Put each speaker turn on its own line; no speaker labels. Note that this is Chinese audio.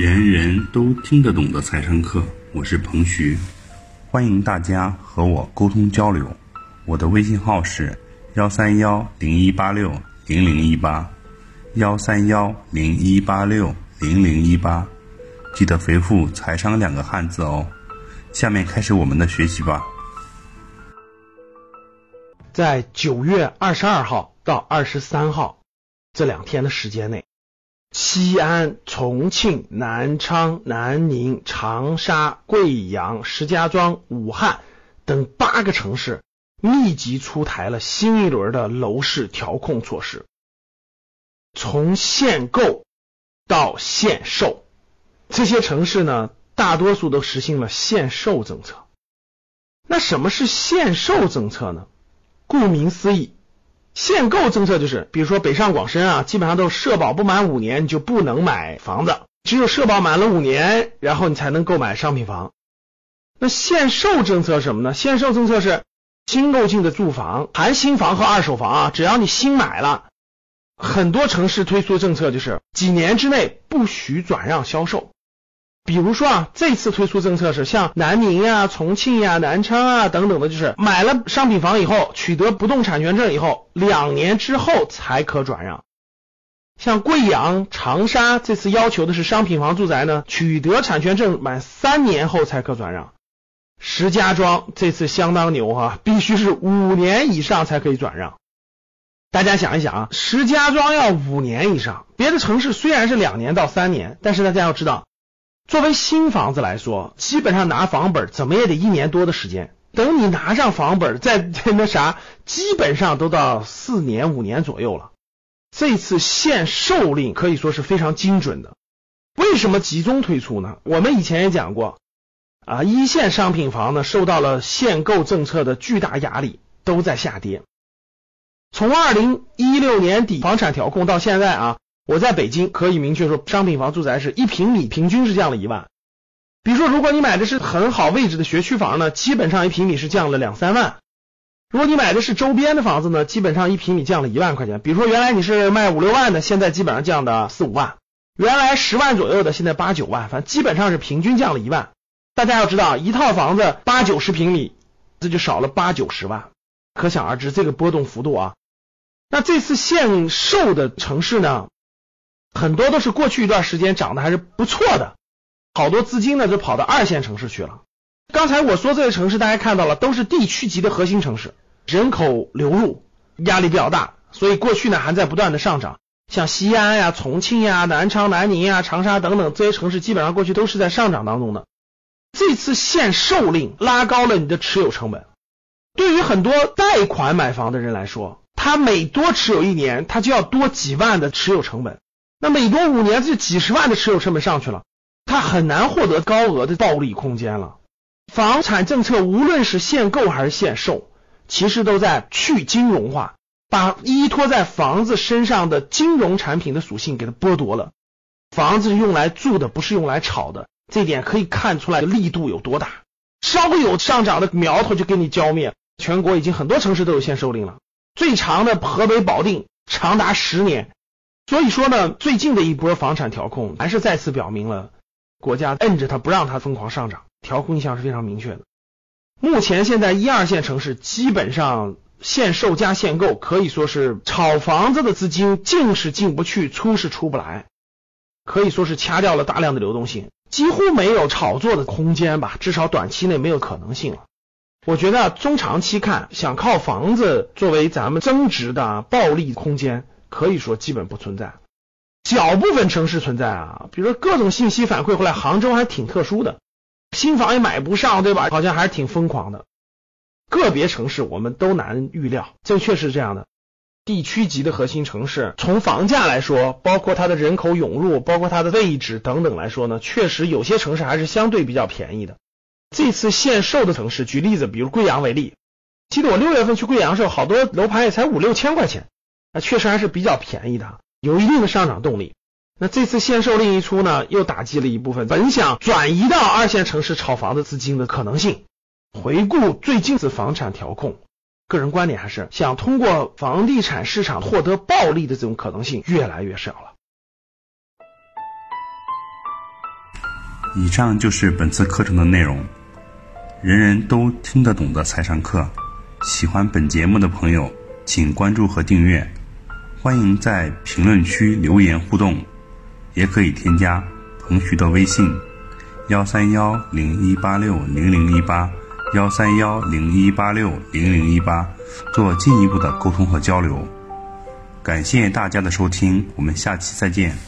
人人都听得懂的财商课，我是彭徐，欢迎大家和我沟通交流。我的微信号是幺三幺零一八六零零一八，幺三幺零一八六零零一八，记得回复“财商”两个汉字哦。下面开始我们的学习吧。
在九月二十二号到二十三号这两天的时间内，西安、重庆、南昌、南宁、长沙、贵阳、石家庄、武汉等八个城市密集出台了新一轮的楼市调控措施，从限购到限售，这些城市呢，大多数都实行了限售政策。那什么是限售政策呢？顾名思义，限购政策就是，比如说北上广深啊，基本上都是社保不满五年你就不能买房子，只有社保满了五年，然后你才能购买商品房。那限售政策是什么呢？限售政策是新购进的住房，含新房和二手房啊，只要你新买了，很多城市推出的政策就是几年之内不许转让销售。比如说啊，这次推出政策是像南宁呀、重庆呀、南昌啊等等的，就是买了商品房以后，取得不动产权证以后，两年之后才可转让。像贵阳、长沙这次要求的是商品房住宅呢，取得产权证满三年后才可转让。石家庄这次相当牛哈，必须是五年以上才可以转让。大家想一想啊，石家庄要五年以上，别的城市虽然是两年到三年，但是大家要知道。作为新房子来说，基本上拿房本怎么也得一年多的时间。等你拿上房本，再那啥，基本上都到四年五年左右了。这次限售令可以说是非常精准的。为什么集中推出呢？我们以前也讲过啊，一线商品房呢受到了限购政策的巨大压力，都在下跌。从二零一六年底房产调控到现在啊。我在北京可以明确说，商品房住宅是一平米平均是降了一万。比如说，如果你买的是很好位置的学区房呢，基本上一平米是降了两三万。如果你买的是周边的房子呢，基本上一平米降了一万块钱。比如说，原来你是卖五六万的，现在基本上降的四五万；原来十万左右的，现在八九万，反正基本上是平均降了一万。大家要知道，一套房子八九十平米，这就少了八九十万，可想而知这个波动幅度啊。那这次限售的城市呢？很多都是过去一段时间涨得还是不错的，好多资金呢就跑到二线城市去了。刚才我说这些城市，大家看到了，都是地区级的核心城市，人口流入压力比较大，所以过去呢还在不断的上涨。像西安呀、重庆呀、南昌、南宁呀、长沙等等这些城市，基本上过去都是在上涨当中的。这次限售令拉高了你的持有成本，对于很多贷款买房的人来说，他每多持有一年，他就要多几万的持有成本。那每多五年，这几十万的持有成本上去了，他很难获得高额的暴利空间了。房产政策无论是限购还是限售，其实都在去金融化，把依托在房子身上的金融产品的属性给它剥夺了。房子是用来住的，不是用来炒的，这点可以看出来力度有多大。稍微有上涨的苗头就给你浇灭。全国已经很多城市都有限售令了，最长的河北保定长达十年。所以说呢，最近的一波房产调控还是再次表明了国家摁着它不让它疯狂上涨，调控意向是非常明确的。目前现在一二线城市基本上限售加限购，可以说是炒房子的资金进是进不去，出是出不来，可以说是掐掉了大量的流动性，几乎没有炒作的空间吧，至少短期内没有可能性了。我觉得中长期看，想靠房子作为咱们增值的暴利空间。可以说基本不存在，小部分城市存在啊，比如说各种信息反馈回来，杭州还挺特殊的，新房也买不上，对吧？好像还是挺疯狂的。个别城市我们都难预料，这确实是这样的。地区级的核心城市，从房价来说，包括它的人口涌入，包括它的位置等等来说呢，确实有些城市还是相对比较便宜的。这次限售的城市，举例子，比如贵阳为例，记得我六月份去贵阳时候，好多楼盘也才五六千块钱。那确实还是比较便宜的，有一定的上涨动力。那这次限售令一出呢，又打击了一部分本想转移到二线城市炒房的资金的可能性。回顾最近次房产调控，个人观点还是想通过房地产市场获得暴利的这种可能性越来越少了。
以上就是本次课程的内容，人人都听得懂的财商课。喜欢本节目的朋友，请关注和订阅。欢迎在评论区留言互动，也可以添加彭徐的微信：幺三幺零一八六零零一八，幺三幺零一八六零零一八，做进一步的沟通和交流。感谢大家的收听，我们下期再见。